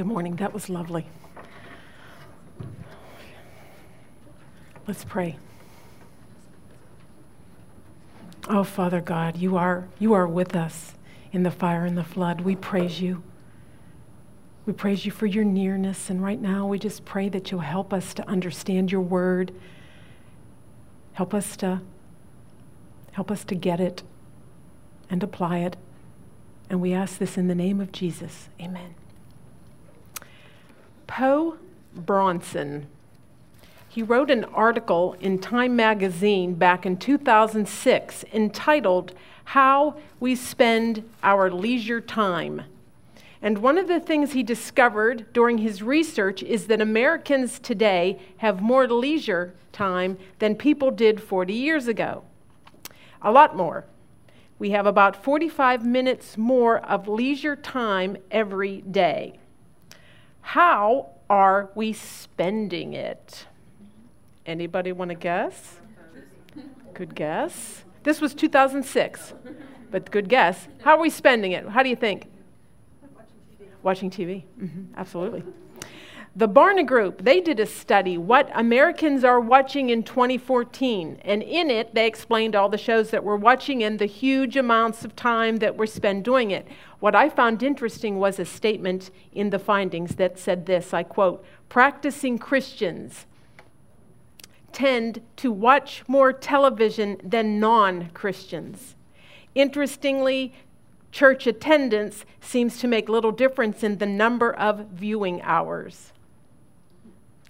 Good morning. That was lovely. Let's pray. Oh, Father God, you are, you are with us in the fire and the flood. We praise you. We praise you for your nearness. And right now, we just pray that you'll help us to understand your word. Help us to help us to get it and apply it. And we ask this in the name of Jesus. Amen. Po Bronson. He wrote an article in Time magazine back in 2006 entitled How We Spend Our Leisure Time. And one of the things he discovered during his research is that Americans today have more leisure time than people did 40 years ago. A lot more. We have about 45 minutes more of leisure time every day. How are we spending it? Anybody want to guess? Good guess. This was 2006, but good guess. How are we spending it? How do you think? Watching TV. Watching TV. Mm-hmm. Absolutely. The Barna Group, they did a study, what Americans are watching in 2014. And in it, they explained all the shows that we're watching and the huge amounts of time that we spend doing it. What I found interesting was a statement in the findings that said this I quote, practicing Christians tend to watch more television than non Christians. Interestingly, church attendance seems to make little difference in the number of viewing hours.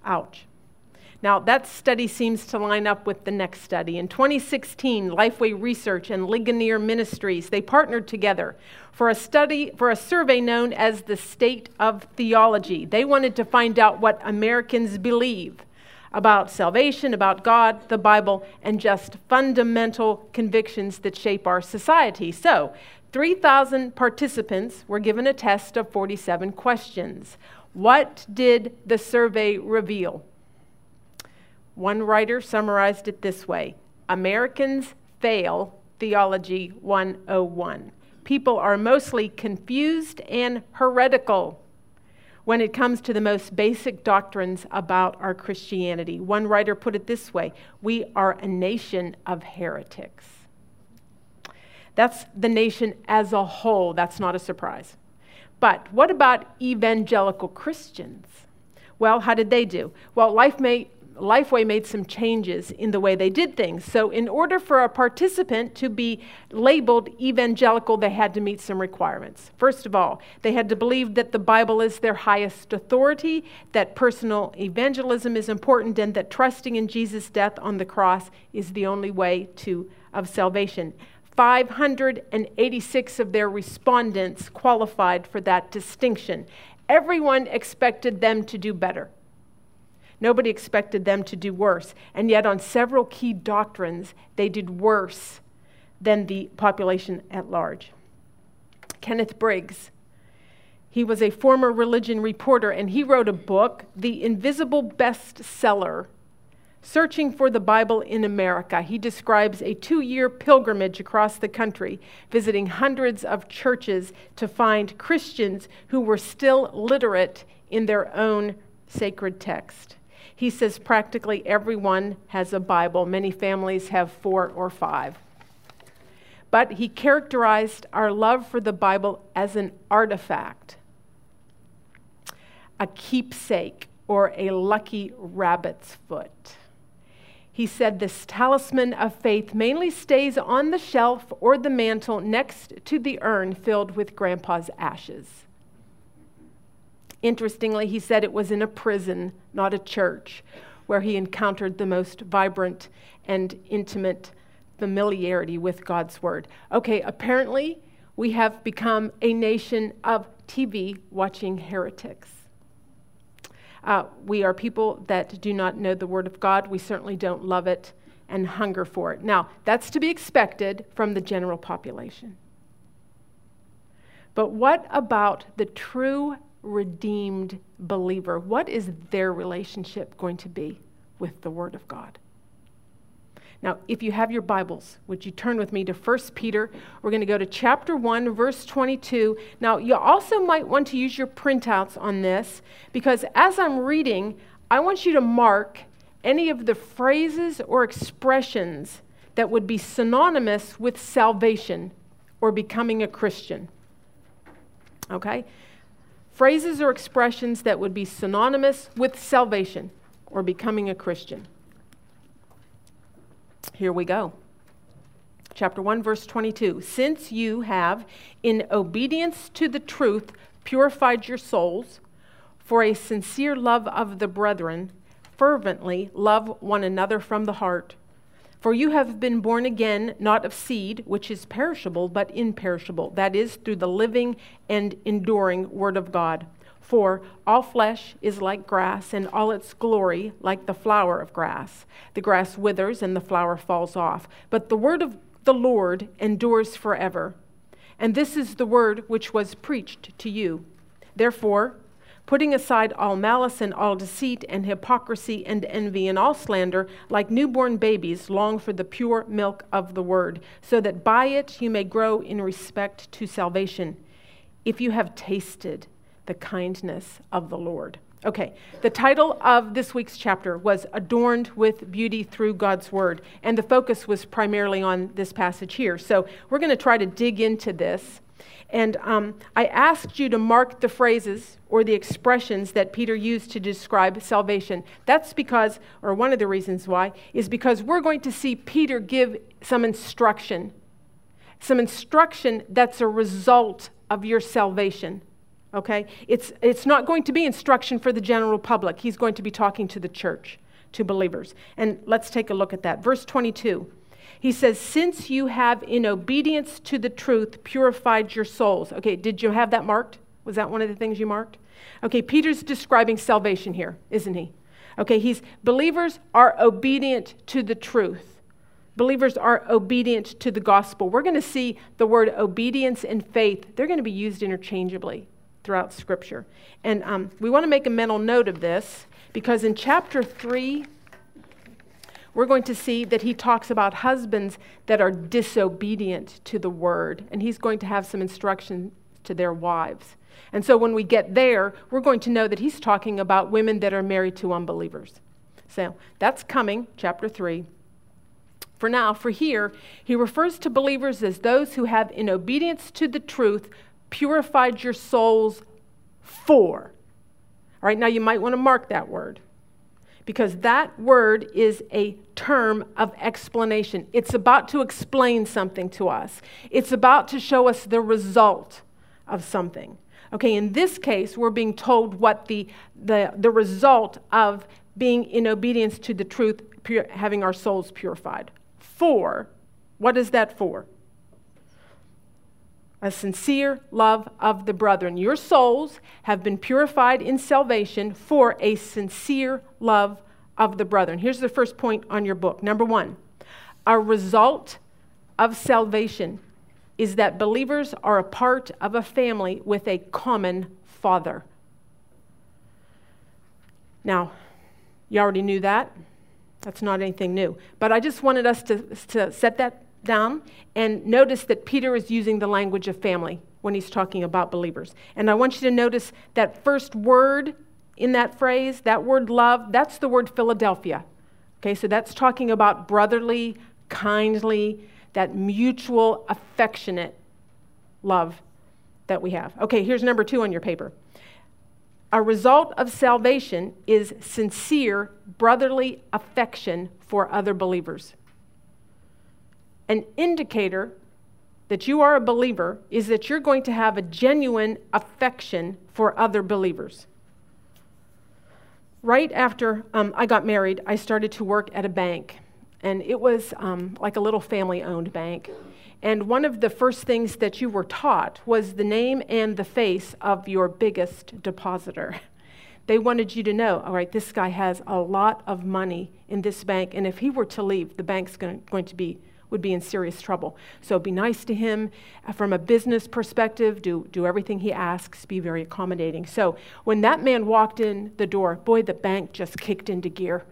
Ouch. Now, that study seems to line up with the next study. In 2016, Lifeway Research and Ligonier Ministries, they partnered together for a study, for a survey known as the State of Theology. They wanted to find out what Americans believe about salvation, about God, the Bible, and just fundamental convictions that shape our society. So, 3,000 participants were given a test of 47 questions. What did the survey reveal? One writer summarized it this way Americans fail Theology 101. People are mostly confused and heretical when it comes to the most basic doctrines about our Christianity. One writer put it this way We are a nation of heretics. That's the nation as a whole. That's not a surprise. But what about evangelical Christians? Well, how did they do? Well, Life Lifeway made some changes in the way they did things. So, in order for a participant to be labeled evangelical, they had to meet some requirements. First of all, they had to believe that the Bible is their highest authority, that personal evangelism is important, and that trusting in Jesus' death on the cross is the only way to, of salvation. 586 of their respondents qualified for that distinction. Everyone expected them to do better. Nobody expected them to do worse. And yet, on several key doctrines, they did worse than the population at large. Kenneth Briggs, he was a former religion reporter, and he wrote a book, The Invisible Bestseller Searching for the Bible in America, he describes a two year pilgrimage across the country, visiting hundreds of churches to find Christians who were still literate in their own sacred text. He says practically everyone has a Bible. Many families have four or five. But he characterized our love for the Bible as an artifact, a keepsake, or a lucky rabbit's foot. He said this talisman of faith mainly stays on the shelf or the mantle next to the urn filled with grandpa's ashes. Interestingly, he said it was in a prison, not a church, where he encountered the most vibrant and intimate familiarity with God's Word. Okay, apparently, we have become a nation of TV watching heretics. Uh, we are people that do not know the Word of God. We certainly don't love it and hunger for it. Now, that's to be expected from the general population. But what about the true redeemed believer? What is their relationship going to be with the Word of God? Now, if you have your Bibles, would you turn with me to 1 Peter? We're going to go to chapter 1, verse 22. Now, you also might want to use your printouts on this because as I'm reading, I want you to mark any of the phrases or expressions that would be synonymous with salvation or becoming a Christian. Okay? Phrases or expressions that would be synonymous with salvation or becoming a Christian. Here we go. Chapter 1, verse 22. Since you have, in obedience to the truth, purified your souls for a sincere love of the brethren, fervently love one another from the heart. For you have been born again, not of seed, which is perishable, but imperishable, that is, through the living and enduring Word of God. For all flesh is like grass, and all its glory like the flower of grass. The grass withers, and the flower falls off. But the word of the Lord endures forever. And this is the word which was preached to you. Therefore, putting aside all malice and all deceit and hypocrisy and envy and all slander, like newborn babies, long for the pure milk of the word, so that by it you may grow in respect to salvation, if you have tasted the kindness of the Lord. Okay, the title of this week's chapter was Adorned with Beauty Through God's Word, and the focus was primarily on this passage here. So we're going to try to dig into this. And um, I asked you to mark the phrases or the expressions that Peter used to describe salvation. That's because, or one of the reasons why, is because we're going to see Peter give some instruction. Some instruction that's a result of your salvation okay? It's, it's not going to be instruction for the general public. He's going to be talking to the church, to believers. And let's take a look at that. Verse 22. He says, Since you have, in obedience to the truth, purified your souls. Okay, did you have that marked? Was that one of the things you marked? Okay, Peter's describing salvation here, isn't he? Okay, he's believers are obedient to the truth. Believers are obedient to the gospel. We're going to see the word obedience and faith, they're going to be used interchangeably throughout Scripture. And um, we want to make a mental note of this because in chapter 3, we're going to see that he talks about husbands that are disobedient to the word, and he's going to have some instruction to their wives. And so when we get there, we're going to know that he's talking about women that are married to unbelievers. So that's coming, chapter 3. For now, for here, he refers to believers as those who have, in obedience to the truth, purified your souls for. All right, now you might want to mark that word because that word is a term of explanation. It's about to explain something to us, it's about to show us the result of something. Okay, in this case, we're being told what the, the, the result of being in obedience to the truth, pure, having our souls purified. For, what is that for? A sincere love of the brethren. Your souls have been purified in salvation for a sincere love of the brethren. Here's the first point on your book. Number one, a result of salvation is that believers are a part of a family with a common father. Now, you already knew that. That's not anything new. But I just wanted us to, to set that down and notice that Peter is using the language of family when he's talking about believers. And I want you to notice that first word in that phrase, that word love, that's the word Philadelphia. Okay, so that's talking about brotherly, kindly, that mutual, affectionate love that we have. Okay, here's number two on your paper. A result of salvation is sincere brotherly affection for other believers. An indicator that you are a believer is that you're going to have a genuine affection for other believers. Right after um, I got married, I started to work at a bank, and it was um, like a little family owned bank. And one of the first things that you were taught was the name and the face of your biggest depositor. They wanted you to know, all right, this guy has a lot of money in this bank, and if he were to leave, the bank's going to be would be in serious trouble. So be nice to him uh, from a business perspective, do, do everything he asks, be very accommodating. So when that man walked in the door, boy, the bank just kicked into gear.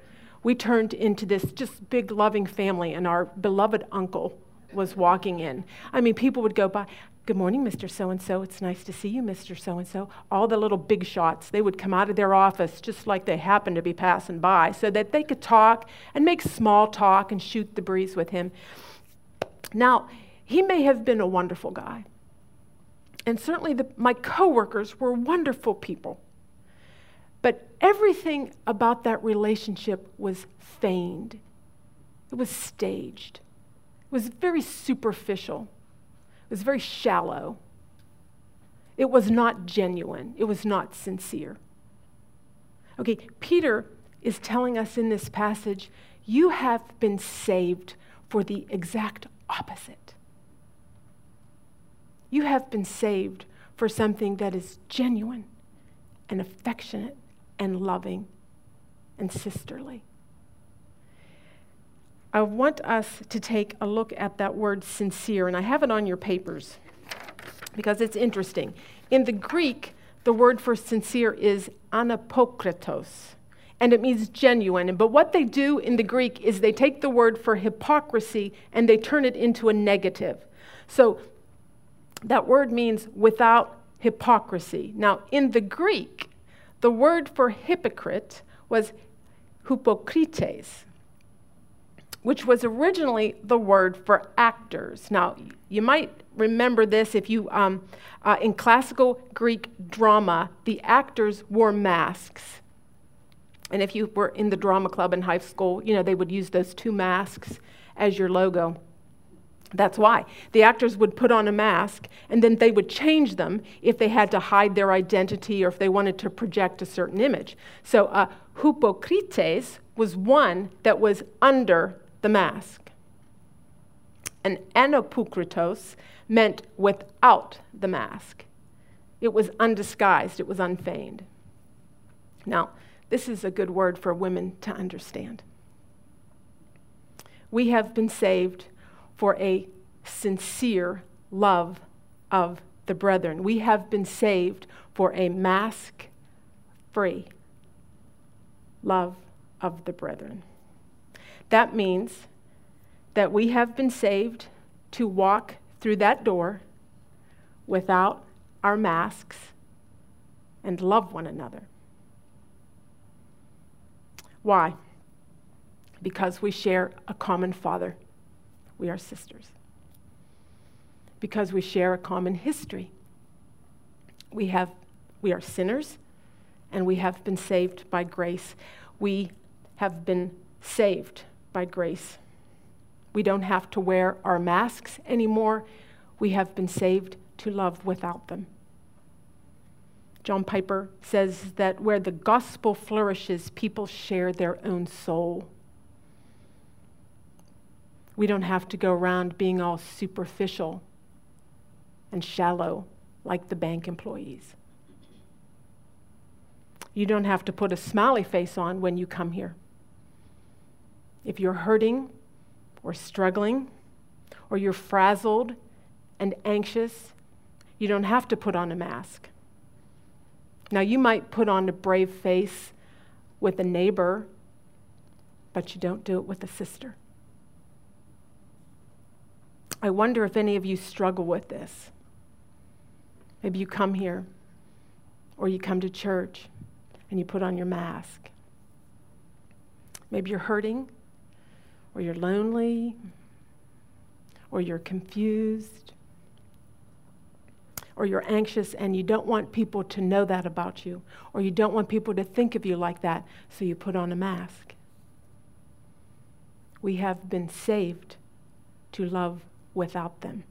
we turned into this just big loving family, and our beloved uncle was walking in. I mean, people would go by, Good morning, Mr. So and so. It's nice to see you, Mr. So and so. All the little big shots, they would come out of their office just like they happened to be passing by so that they could talk and make small talk and shoot the breeze with him. Now, he may have been a wonderful guy. And certainly the, my coworkers were wonderful people. But everything about that relationship was feigned, it was staged, it was very superficial, it was very shallow. It was not genuine, it was not sincere. Okay, Peter is telling us in this passage you have been saved for the exact opposite. You have been saved for something that is genuine and affectionate and loving and sisterly. I want us to take a look at that word sincere, and I have it on your papers because it's interesting. In the Greek, the word for sincere is anapokritos, and it means genuine. But what they do in the Greek is they take the word for hypocrisy and they turn it into a negative. So that word means without hypocrisy. Now, in the Greek, the word for hypocrite was hypocrites, which was originally the word for actors. Now, you might remember this if you, um, uh, in classical Greek drama, the actors wore masks. And if you were in the drama club in high school, you know, they would use those two masks as your logo. That's why. The actors would put on a mask and then they would change them if they had to hide their identity or if they wanted to project a certain image. So, uh, hypocrites was one that was under the mask. And anapokritos meant without the mask. It was undisguised, it was unfeigned. Now, this is a good word for women to understand. We have been saved for a sincere love of the brethren. We have been saved for a mask free love of the brethren. That means that we have been saved to walk through that door without our masks and love one another. Why? Because we share a common Father we are sisters. Because we share a common history. We, have, we are sinners, and we have been saved by grace. We have been saved by grace. We don't have to wear our masks anymore. We have been saved to love without them. John Piper says that where the gospel flourishes, people share their own soul. We don't have to go around being all superficial and shallow like the bank employees. You don't have to put a smiley face on when you come here. If you're hurting or struggling or you're frazzled and anxious, you don't have to put on a mask. Now, you might put on a brave face with a neighbor, but you don't do it with a sister. I wonder if any of you struggle with this. Maybe you come here or you come to church and you put on your mask. Maybe you're hurting or you're lonely or you're confused or you're anxious and you don't want people to know that about you or you don't want people to think of you like that, so you put on a mask. We have been saved to love without them.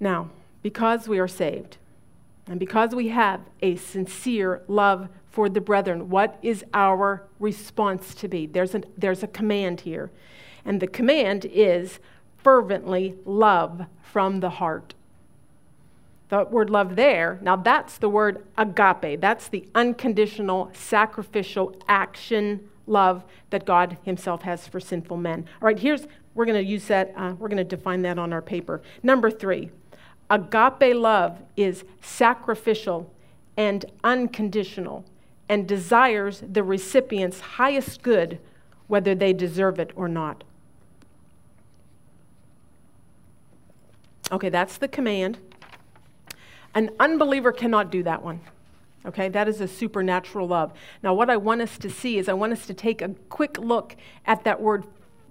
Now, because we are saved, and because we have a sincere love for the brethren, what is our response to be? There's a, there's a command here. And the command is fervently love from the heart. The word love there, now that's the word agape. That's the unconditional, sacrificial action love that God Himself has for sinful men. All right, here's, we're going to use that, uh, we're going to define that on our paper. Number three, agape love is sacrificial and unconditional and desires the recipient's highest good, whether they deserve it or not. Okay, that's the command. An unbeliever cannot do that one. Okay, that is a supernatural love. Now, what I want us to see is I want us to take a quick look at that word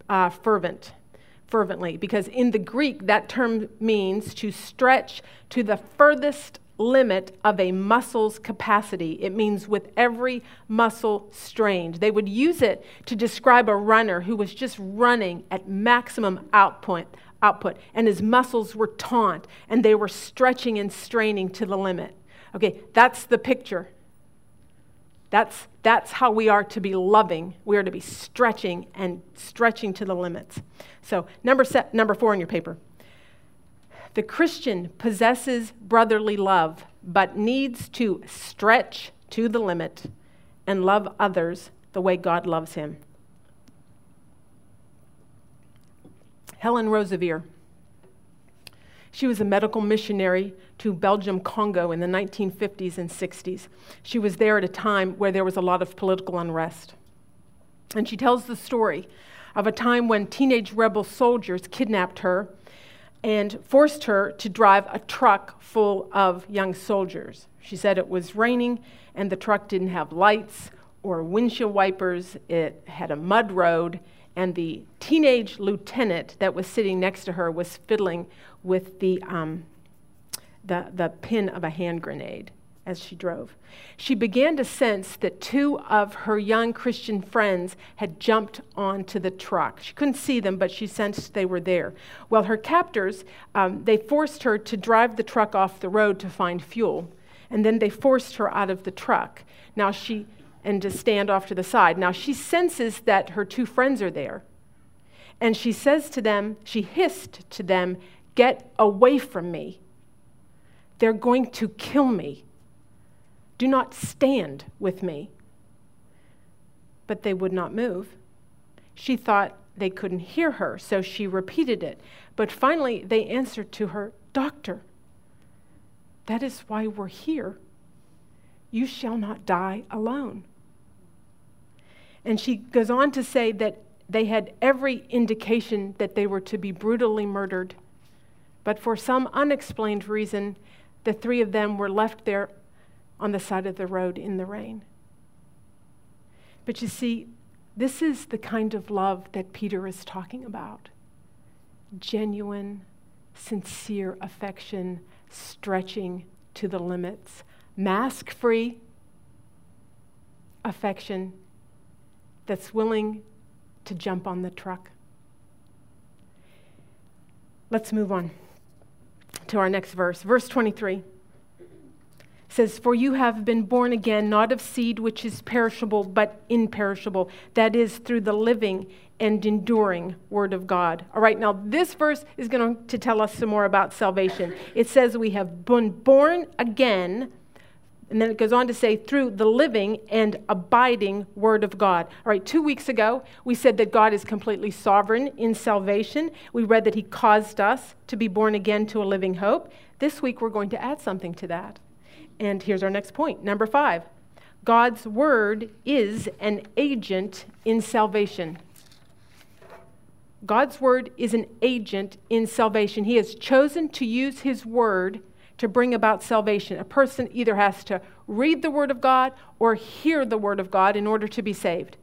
uh, fervent, fervently, because in the Greek, that term means to stretch to the furthest limit of a muscle's capacity. It means with every muscle strained. They would use it to describe a runner who was just running at maximum output, output and his muscles were taut and they were stretching and straining to the limit. Okay, that's the picture. That's, that's how we are to be loving. We are to be stretching and stretching to the limits. So, number, set, number four in your paper. The Christian possesses brotherly love, but needs to stretch to the limit and love others the way God loves him. Helen Roseveare. She was a medical missionary to Belgium Congo in the 1950s and 60s. She was there at a time where there was a lot of political unrest. And she tells the story of a time when teenage rebel soldiers kidnapped her and forced her to drive a truck full of young soldiers. She said it was raining and the truck didn't have lights or windshield wipers, it had a mud road, and the teenage lieutenant that was sitting next to her was fiddling with the, um, the, the pin of a hand grenade as she drove. She began to sense that two of her young Christian friends had jumped onto the truck. She couldn't see them, but she sensed they were there. Well, her captors, um, they forced her to drive the truck off the road to find fuel, and then they forced her out of the truck. Now she, and to stand off to the side. Now she senses that her two friends are there. And she says to them, she hissed to them, Get away from me. They're going to kill me. Do not stand with me. But they would not move. She thought they couldn't hear her, so she repeated it. But finally, they answered to her, Doctor, that is why we're here. You shall not die alone. And she goes on to say that they had every indication that they were to be brutally murdered. But for some unexplained reason, the three of them were left there on the side of the road in the rain. But you see, this is the kind of love that Peter is talking about genuine, sincere affection, stretching to the limits, mask free affection that's willing to jump on the truck. Let's move on to our next verse. Verse 23 says, For you have been born again, not of seed which is perishable, but imperishable, that is, through the living and enduring word of God. All right, now this verse is going to tell us some more about salvation. It says we have been born again and then it goes on to say, through the living and abiding Word of God. All right, two weeks ago, we said that God is completely sovereign in salvation. We read that He caused us to be born again to a living hope. This week, we're going to add something to that. And here's our next point. Number five God's Word is an agent in salvation. God's Word is an agent in salvation. He has chosen to use His Word to bring about salvation. A person either has to read the Word of God or hear the Word of God in order to be saved.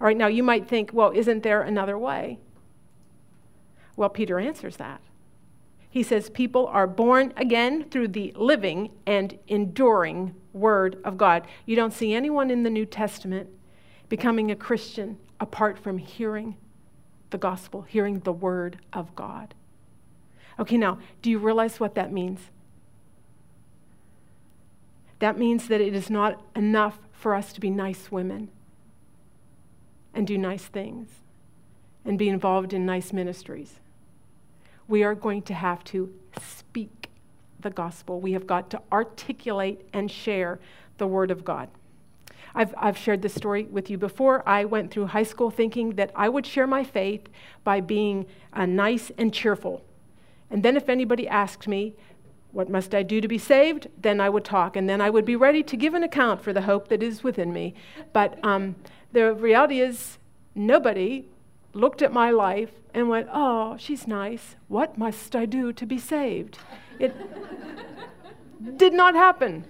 All right, now you might think, well, isn't there another way? Well, Peter answers that. He says, People are born again through the living and enduring Word of God. You don't see anyone in the New Testament becoming a Christian apart from hearing the gospel, hearing the Word of God. Okay, now, do you realize what that means? That means that it is not enough for us to be nice women and do nice things and be involved in nice ministries. We are going to have to speak the gospel. We have got to articulate and share the word of God. I've, I've shared this story with you before. I went through high school thinking that I would share my faith by being uh, nice and cheerful. And then, if anybody asked me, What must I do to be saved? Then I would talk, and then I would be ready to give an account for the hope that is within me. But um, the reality is, nobody looked at my life and went, Oh, she's nice. What must I do to be saved? It did not happen.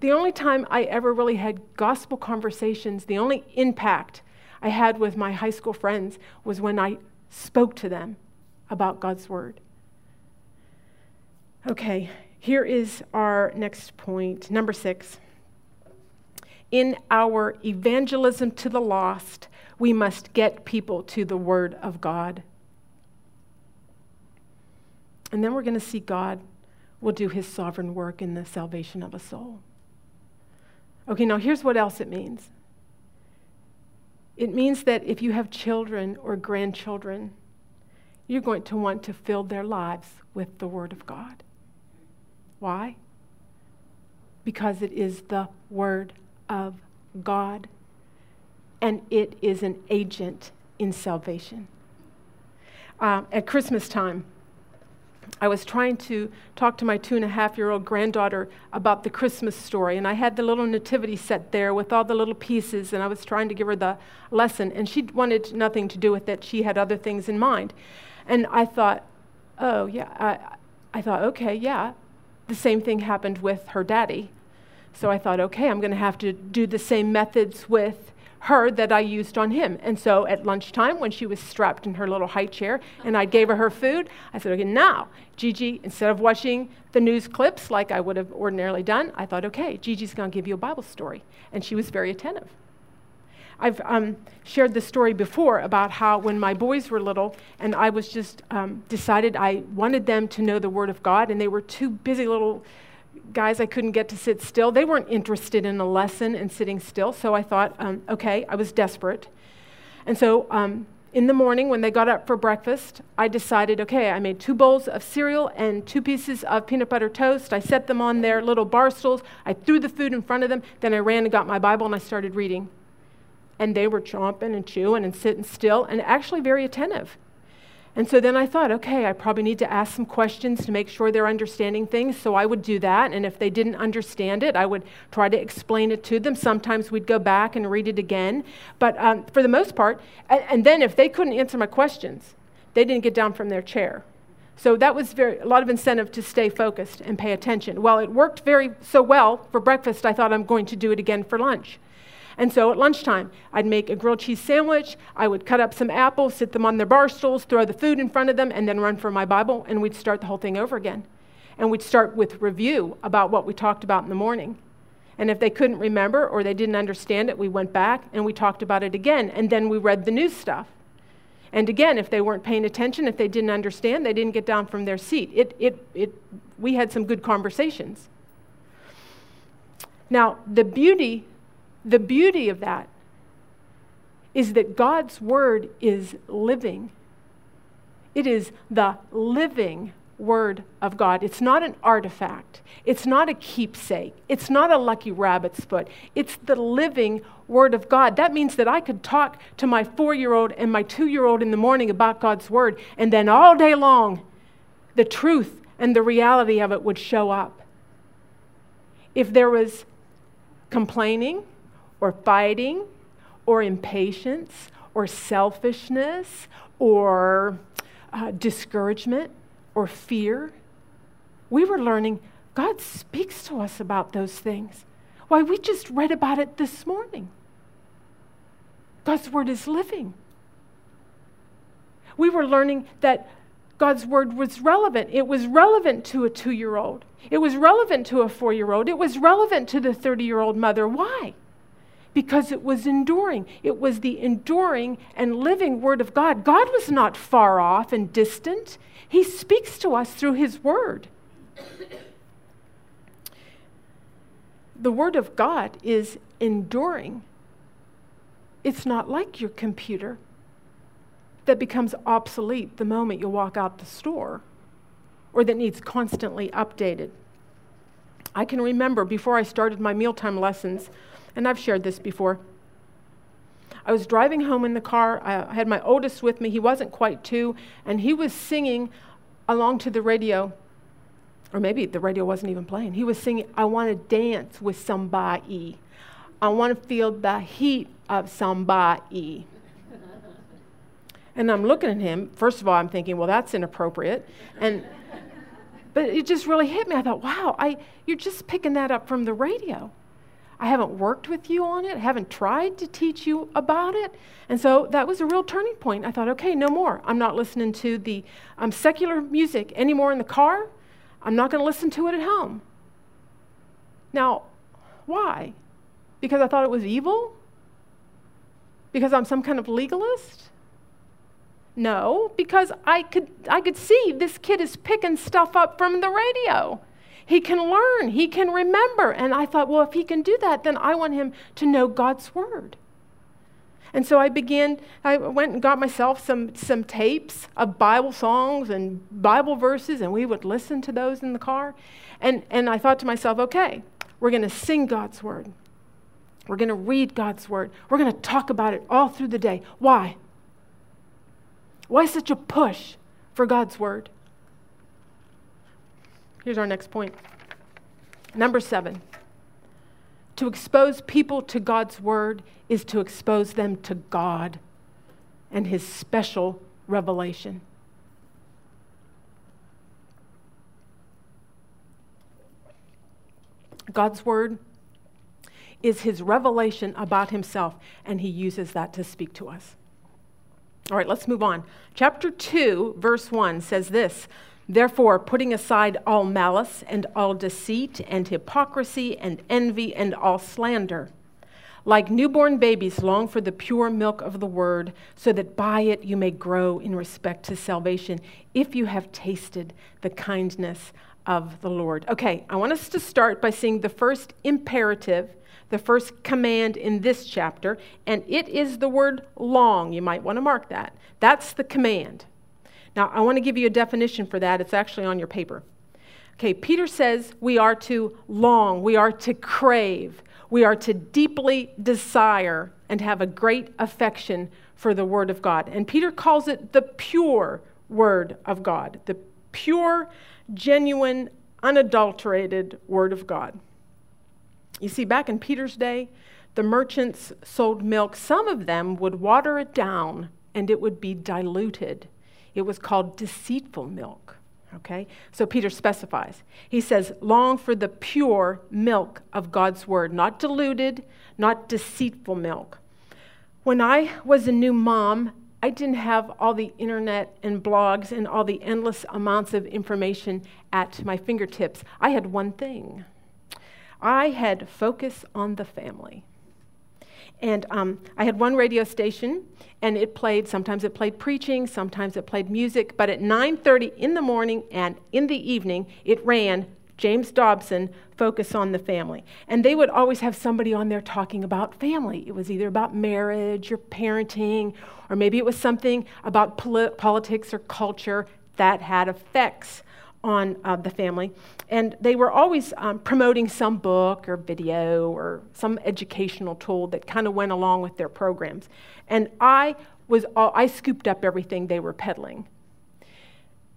The only time I ever really had gospel conversations, the only impact I had with my high school friends was when I spoke to them about God's Word. Okay, here is our next point. Number six. In our evangelism to the lost, we must get people to the Word of God. And then we're going to see God will do his sovereign work in the salvation of a soul. Okay, now here's what else it means it means that if you have children or grandchildren, you're going to want to fill their lives with the Word of God. Why? Because it is the Word of God, and it is an agent in salvation. Uh, at Christmas time, I was trying to talk to my two and a half year old granddaughter about the Christmas story, and I had the little nativity set there with all the little pieces, and I was trying to give her the lesson, and she wanted nothing to do with it. She had other things in mind. And I thought, oh, yeah, I, I thought, okay, yeah. The same thing happened with her daddy. So I thought, okay, I'm going to have to do the same methods with her that I used on him. And so at lunchtime, when she was strapped in her little high chair and I gave her her food, I said, okay, now, Gigi, instead of watching the news clips like I would have ordinarily done, I thought, okay, Gigi's going to give you a Bible story. And she was very attentive. I've um, shared the story before about how when my boys were little and I was just um, decided I wanted them to know the Word of God, and they were two busy little guys I couldn't get to sit still. They weren't interested in a lesson and sitting still. So I thought, um, okay, I was desperate. And so um, in the morning, when they got up for breakfast, I decided, okay, I made two bowls of cereal and two pieces of peanut butter toast. I set them on their little bar stools. I threw the food in front of them. Then I ran and got my Bible and I started reading. And they were chomping and chewing and sitting still and actually very attentive. And so then I thought, okay, I probably need to ask some questions to make sure they're understanding things. So I would do that. And if they didn't understand it, I would try to explain it to them. Sometimes we'd go back and read it again. But um, for the most part, and, and then if they couldn't answer my questions, they didn't get down from their chair. So that was very, a lot of incentive to stay focused and pay attention. Well, it worked very so well for breakfast, I thought I'm going to do it again for lunch. And so at lunchtime, I'd make a grilled cheese sandwich. I would cut up some apples, sit them on their bar stools, throw the food in front of them, and then run for my Bible, and we'd start the whole thing over again. And we'd start with review about what we talked about in the morning. And if they couldn't remember or they didn't understand it, we went back and we talked about it again. And then we read the new stuff. And again, if they weren't paying attention, if they didn't understand, they didn't get down from their seat. It, it, it, we had some good conversations. Now, the beauty the beauty of that is that God's word is living. It is the living word of God. It's not an artifact. It's not a keepsake. It's not a lucky rabbit's foot. It's the living word of God. That means that I could talk to my four year old and my two year old in the morning about God's word, and then all day long, the truth and the reality of it would show up. If there was complaining, or fighting or impatience or selfishness or uh, discouragement or fear. We were learning God speaks to us about those things. Why, we just read about it this morning. God's word is living. We were learning that God's word was relevant. It was relevant to a two year old, it was relevant to a four year old, it was relevant to the 30 year old mother. Why? Because it was enduring. It was the enduring and living Word of God. God was not far off and distant, He speaks to us through His Word. The Word of God is enduring. It's not like your computer that becomes obsolete the moment you walk out the store or that needs constantly updated. I can remember before I started my mealtime lessons, and I've shared this before. I was driving home in the car. I had my oldest with me. He wasn't quite two, and he was singing along to the radio Or maybe the radio wasn't even playing. He was singing, I want to dance with somebody. I want to feel the heat of somebody. And I'm looking at him. First of all, I'm thinking, well, that's inappropriate. And but it just really hit me. I thought, wow, I, you're just picking that up from the radio. I haven't worked with you on it, I haven't tried to teach you about it. And so that was a real turning point. I thought, okay, no more. I'm not listening to the um, secular music anymore in the car. I'm not going to listen to it at home. Now, why? Because I thought it was evil? Because I'm some kind of legalist? No, because I could, I could see this kid is picking stuff up from the radio. He can learn, he can remember. And I thought, well, if he can do that, then I want him to know God's word. And so I began, I went and got myself some, some tapes of Bible songs and Bible verses, and we would listen to those in the car. And, and I thought to myself, okay, we're going to sing God's word. We're going to read God's word. We're going to talk about it all through the day. Why? Why such a push for God's word? Here's our next point. Number seven to expose people to God's word is to expose them to God and his special revelation. God's word is his revelation about himself, and he uses that to speak to us. All right, let's move on. Chapter 2, verse 1 says this Therefore, putting aside all malice and all deceit and hypocrisy and envy and all slander, like newborn babies, long for the pure milk of the word, so that by it you may grow in respect to salvation, if you have tasted the kindness of the Lord. Okay, I want us to start by seeing the first imperative the first command in this chapter, and it is the word long. You might want to mark that. That's the command. Now, I want to give you a definition for that. It's actually on your paper. Okay, Peter says we are to long, we are to crave, we are to deeply desire and have a great affection for the Word of God. And Peter calls it the pure Word of God, the pure, genuine, unadulterated Word of God. You see, back in Peter's day, the merchants sold milk. Some of them would water it down and it would be diluted. It was called deceitful milk. Okay? So Peter specifies. He says, long for the pure milk of God's word, not diluted, not deceitful milk. When I was a new mom, I didn't have all the internet and blogs and all the endless amounts of information at my fingertips. I had one thing I had focus on the family. And um, I had one radio station, and it played. Sometimes it played preaching, sometimes it played music. But at 9:30 in the morning and in the evening, it ran James Dobson, Focus on the Family. And they would always have somebody on there talking about family. It was either about marriage or parenting, or maybe it was something about polit- politics or culture that had effects on uh, the family. And they were always um, promoting some book or video or some educational tool that kind of went along with their programs. And I was all, I scooped up everything they were peddling.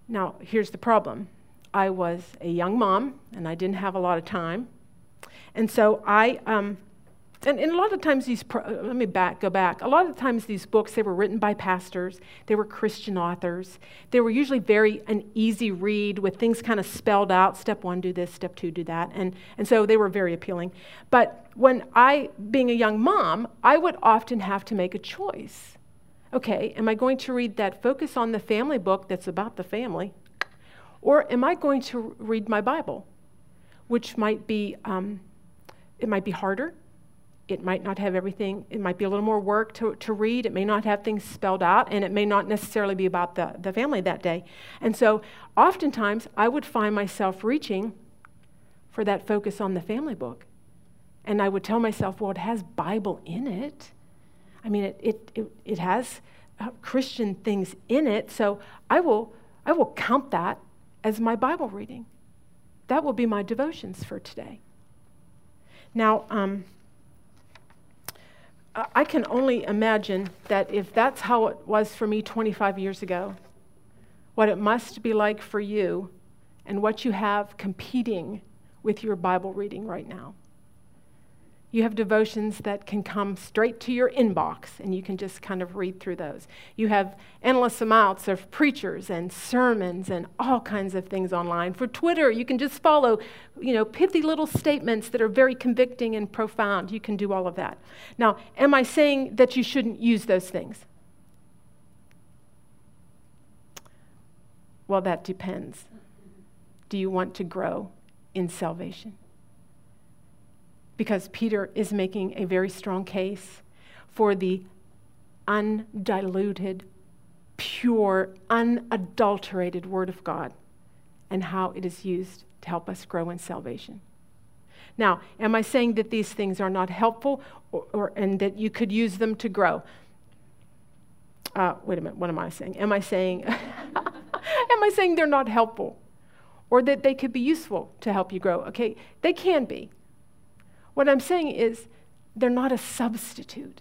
Now, here's the problem. I was a young mom and I didn't have a lot of time. And so I um, and, and, a lot of times these uh, let me back go back. A lot of times these books they were written by pastors. They were christian authors. They were usually very an easy read with things kind of spelled out. Step one do this. Step two do that. And, and so they were very appealing. But when i being a young mom i would often have to make a choice. Okay am i going to read that focus on the family book that's about the family? Or am i going to read my bible which might be um, it might be harder it might not have everything, it might be a little more work to, to read. It may not have things spelled out, and it may not necessarily be about the, the family that day. And so, oftentimes, I would find myself reaching for that focus on the family book. And I would tell myself, well, it has Bible in it. I mean, it, it, it, it has uh, Christian things in it, so I will, I will count that as my Bible reading. That will be my devotions for today. Now, um, I can only imagine that if that's how it was for me 25 years ago, what it must be like for you and what you have competing with your Bible reading right now. You have devotions that can come straight to your inbox and you can just kind of read through those. You have endless amounts of preachers and sermons and all kinds of things online. For Twitter, you can just follow, you know, pithy little statements that are very convicting and profound. You can do all of that. Now, am I saying that you shouldn't use those things? Well, that depends. Do you want to grow in salvation? Because Peter is making a very strong case for the undiluted, pure, unadulterated Word of God and how it is used to help us grow in salvation. Now, am I saying that these things are not helpful or, or and that you could use them to grow? Uh, wait a minute, what am I saying? Am I saying am I saying they're not helpful? Or that they could be useful to help you grow? Okay, they can be. What I'm saying is, they're not a substitute.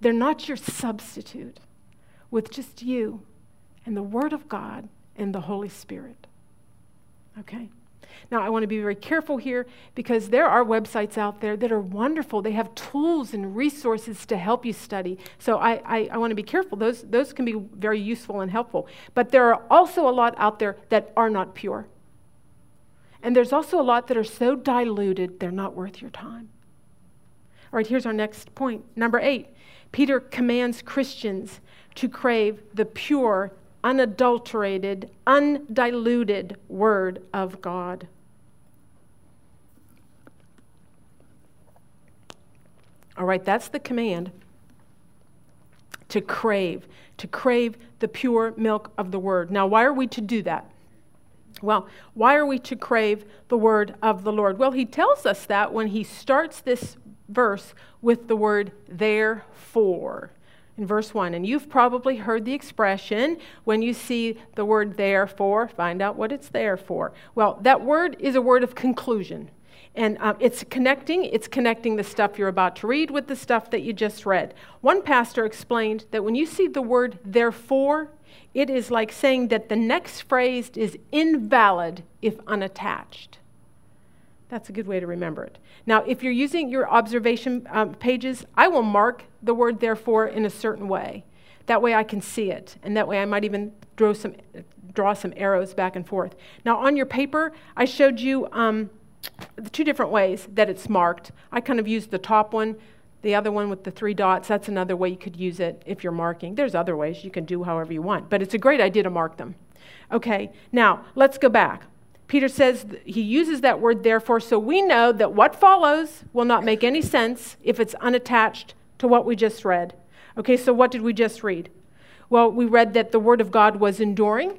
They're not your substitute with just you and the Word of God and the Holy Spirit. Okay? Now, I want to be very careful here because there are websites out there that are wonderful. They have tools and resources to help you study. So I, I, I, want to be careful. Those, those can be very useful and helpful. But there are also a lot out there that are not pure. And there's also a lot that are so diluted, they're not worth your time. All right, here's our next point. Number eight Peter commands Christians to crave the pure, unadulterated, undiluted Word of God. All right, that's the command to crave, to crave the pure milk of the Word. Now, why are we to do that? Well, why are we to crave the word of the Lord? Well, he tells us that when he starts this verse with the word therefore in verse 1. And you've probably heard the expression when you see the word therefore, find out what it's there for. Well, that word is a word of conclusion. And um, it's connecting, it's connecting the stuff you're about to read with the stuff that you just read. One pastor explained that when you see the word therefore, it is like saying that the next phrase is invalid if unattached. That's a good way to remember it. Now, if you're using your observation um, pages, I will mark the word therefore in a certain way. That way I can see it, and that way I might even draw some, draw some arrows back and forth. Now, on your paper, I showed you um, the two different ways that it's marked. I kind of used the top one the other one with the three dots, that's another way you could use it if you're marking. There's other ways you can do however you want, but it's a great idea to mark them. Okay, now let's go back. Peter says he uses that word therefore, so we know that what follows will not make any sense if it's unattached to what we just read. Okay, so what did we just read? Well, we read that the word of God was enduring.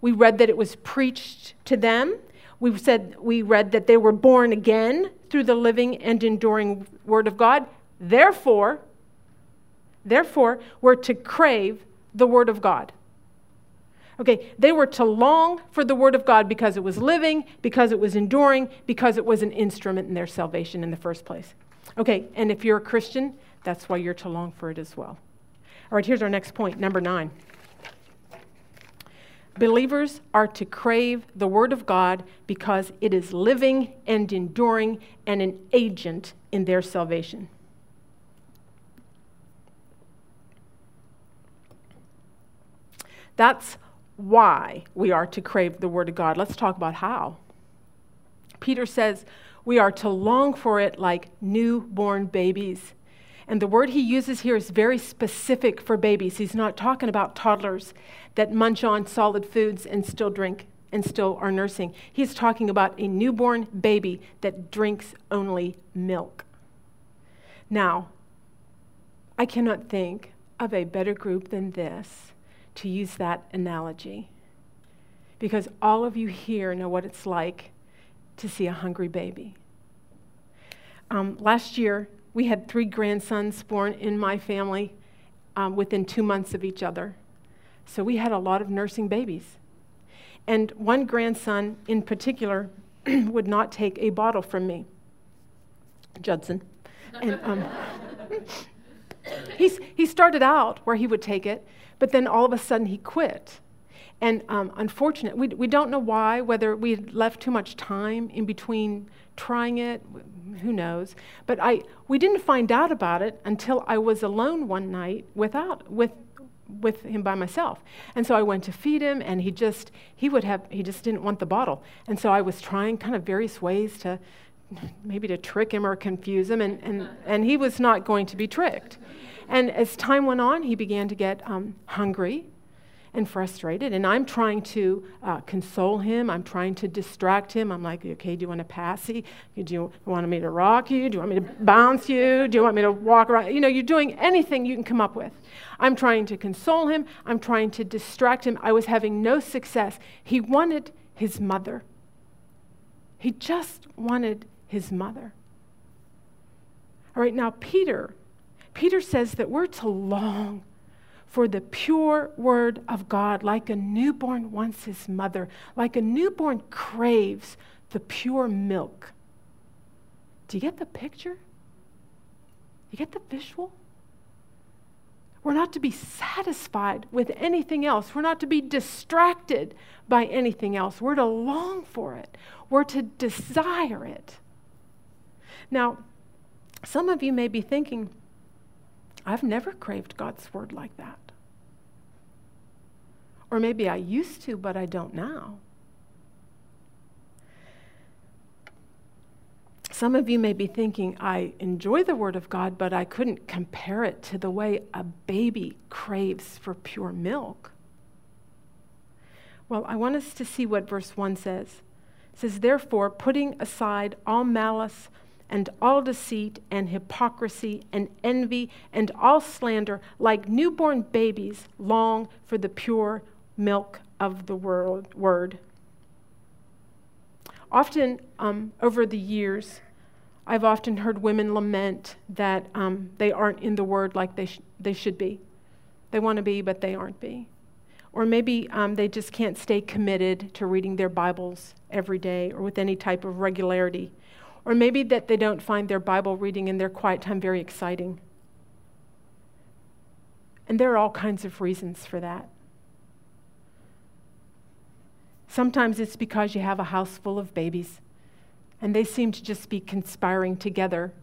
We read that it was preached to them. We said we read that they were born again through the living and enduring word of God. Therefore, therefore, we're to crave the Word of God. Okay, they were to long for the Word of God because it was living, because it was enduring, because it was an instrument in their salvation in the first place. Okay, and if you're a Christian, that's why you're to long for it as well. All right, here's our next point, number nine. Believers are to crave the Word of God because it is living and enduring and an agent in their salvation. That's why we are to crave the Word of God. Let's talk about how. Peter says we are to long for it like newborn babies. And the word he uses here is very specific for babies. He's not talking about toddlers that munch on solid foods and still drink and still are nursing. He's talking about a newborn baby that drinks only milk. Now, I cannot think of a better group than this to use that analogy because all of you here know what it's like to see a hungry baby. Um, last year, we had three grandsons born in my family um, within two months of each other. So we had a lot of nursing babies. And one grandson in particular would not take a bottle from me, Judson. And um, he started out where he would take it, but then all of a sudden he quit. And um, unfortunate, we, we don't know why, whether we left too much time in between trying it, who knows. But I, we didn't find out about it until I was alone one night without, with, with him by myself. And so I went to feed him, and he just, he would have, he just didn't want the bottle. And so I was trying kind of various ways to, maybe to trick him or confuse him, and, and, and he was not going to be tricked. And as time went on, he began to get um, hungry and frustrated. And I'm trying to uh, console him. I'm trying to distract him. I'm like, okay, do you want to passy? Do you want me to rock you? Do you want me to bounce you? Do you want me to walk around? You know, you're doing anything you can come up with. I'm trying to console him. I'm trying to distract him. I was having no success. He wanted his mother. He just wanted his mother. All right, now Peter, Peter says that we're to long for the pure word of God, like a newborn wants his mother, like a newborn craves the pure milk. Do you get the picture? You get the visual? We're not to be satisfied with anything else. We're not to be distracted by anything else. We're to long for it. We're to desire it. Now, some of you may be thinking, I've never craved God's word like that. Or maybe I used to, but I don't now. Some of you may be thinking, I enjoy the Word of God, but I couldn't compare it to the way a baby craves for pure milk. Well, I want us to see what verse 1 says. It says, Therefore, putting aside all malice, and all deceit and hypocrisy and envy and all slander, like newborn babies, long for the pure milk of the world, word. Often, um, over the years, I've often heard women lament that um, they aren't in the word like they, sh- they should be. They want to be, but they aren't be. Or maybe um, they just can't stay committed to reading their Bibles every day or with any type of regularity. Or maybe that they don't find their Bible reading in their quiet time very exciting. And there are all kinds of reasons for that. Sometimes it's because you have a house full of babies and they seem to just be conspiring together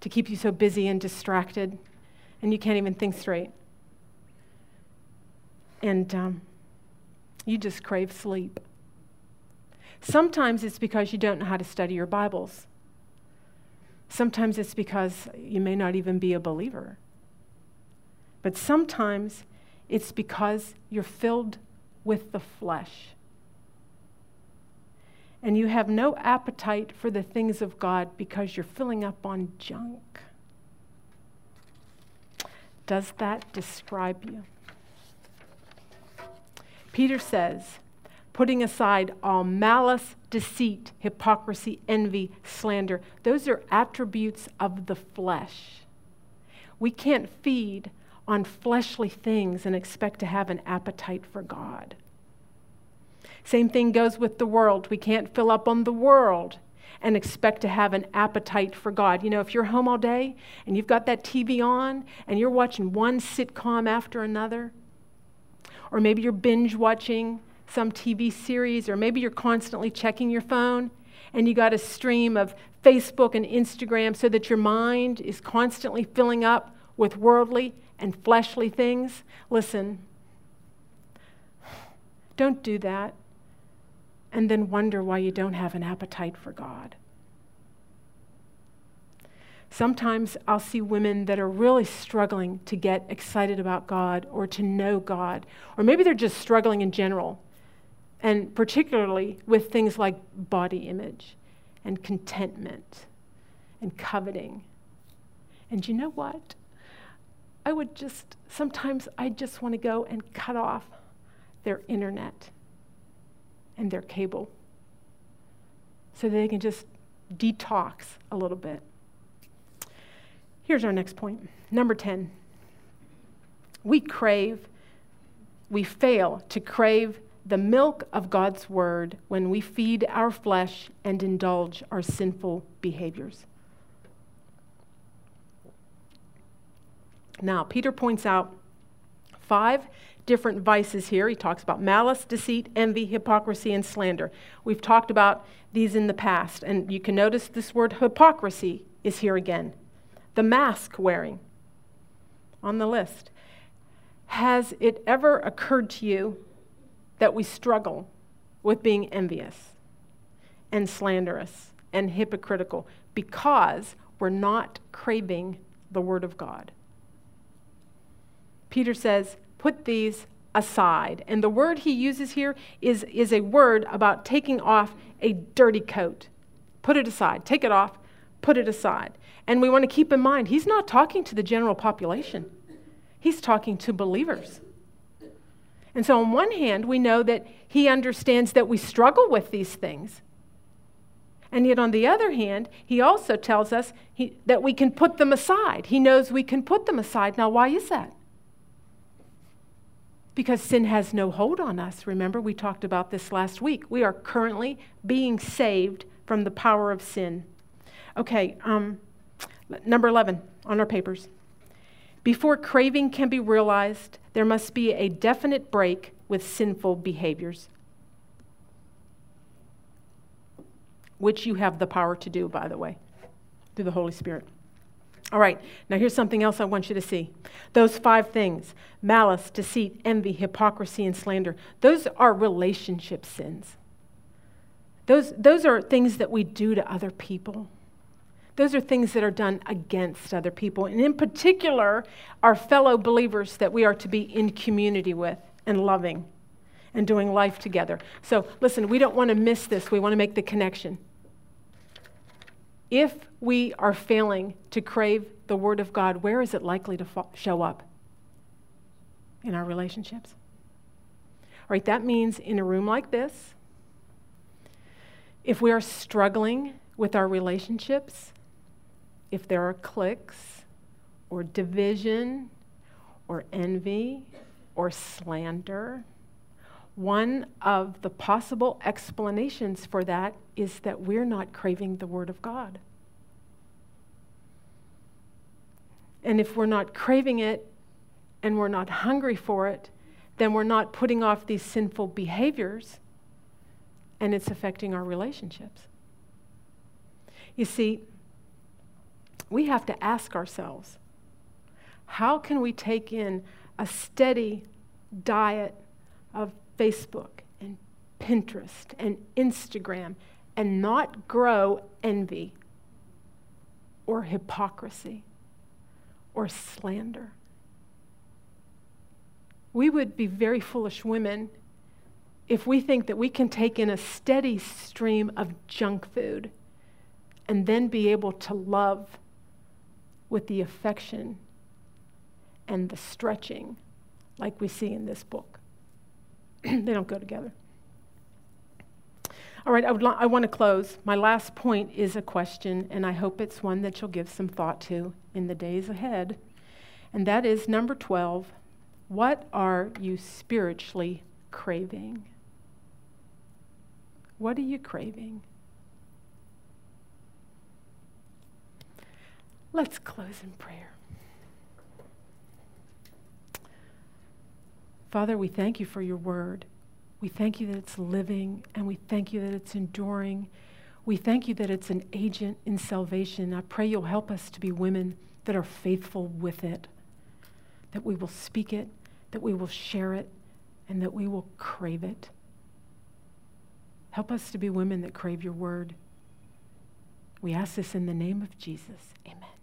to keep you so busy and distracted and you can't even think straight. And um, you just crave sleep. Sometimes it's because you don't know how to study your Bibles. Sometimes it's because you may not even be a believer. But sometimes it's because you're filled with the flesh. And you have no appetite for the things of God because you're filling up on junk. Does that describe you? Peter says, putting aside all malice, deceit, hypocrisy, envy, slander. Those are attributes of the flesh. We can't feed on fleshly things and expect to have an appetite for God. Same thing goes with the world. We can't fill up on the world and expect to have an appetite for God. You know, if you're home all day and you've got that TV on and you're watching one sitcom after another, or maybe you're binge watching some TV series, or maybe you're constantly checking your phone and you got a stream of Facebook and Instagram so that your mind is constantly filling up with worldly and fleshly things. Listen, don't do that and then wonder why you don't have an appetite for God. Sometimes I'll see women that are really struggling to get excited about God or to know God, or maybe they're just struggling in general and particularly with things like body image and contentment and coveting. And you know what? I would just, sometimes I just want to go and cut off their internet and their cable so they can just detox a little bit. Here's our next point. Number 10. We crave, we fail to crave the milk of God's word when we feed our flesh and indulge our sinful behaviors. Now, Peter points out five different vices here. He talks about malice, deceit, envy, hypocrisy, and slander. We've talked about these in the past, and you can notice this word hypocrisy is here again. The mask wearing on the list. Has it ever occurred to you that we struggle with being envious and slanderous and hypocritical because we're not craving the Word of God? Peter says, put these aside. And the word he uses here is, is a word about taking off a dirty coat. Put it aside. Take it off. Put it aside. And we want to keep in mind, he's not talking to the general population, he's talking to believers. And so, on one hand, we know that he understands that we struggle with these things. And yet, on the other hand, he also tells us he, that we can put them aside. He knows we can put them aside. Now, why is that? because sin has no hold on us. Remember, we talked about this last week. We are currently being saved from the power of sin. Okay, um, number 11 on our papers. Before craving can be realized, there must be a definite break with sinful behaviors, which you have the power to do, by the way, through the Holy Spirit. All right, now here's something else I want you to see. Those five things malice, deceit, envy, hypocrisy, and slander those are relationship sins. Those, those are things that we do to other people. Those are things that are done against other people, and in particular, our fellow believers that we are to be in community with and loving and doing life together. So, listen, we don't want to miss this. We want to make the connection if we are failing to crave the Word of God, where is it likely to show up? In our relationships. All right, that means in a room like this, if we are struggling with our relationships, if there are cliques or division or envy or slander, one of the possible explanations for that is that we're not craving the Word of God. And if we're not craving it and we're not hungry for it, then we're not putting off these sinful behaviors and it's affecting our relationships. You see, we have to ask ourselves how can we take in a steady diet of Facebook and Pinterest and Instagram and not grow envy or hypocrisy or slander. We would be very foolish women if we think that we can take in a steady stream of junk food and then be able to love with the affection and the stretching like we see in this book. they don't go together. All right, I, I want to close. My last point is a question, and I hope it's one that you'll give some thought to in the days ahead. And that is number 12 What are you spiritually craving? What are you craving? Let's close in prayer. Father, we thank you for your word. We thank you that it's living, and we thank you that it's enduring. We thank you that it's an agent in salvation. I pray you'll help us to be women that are faithful with it, that we will speak it, that we will share it, and that we will crave it. Help us to be women that crave your word. We ask this in the name of Jesus. Amen.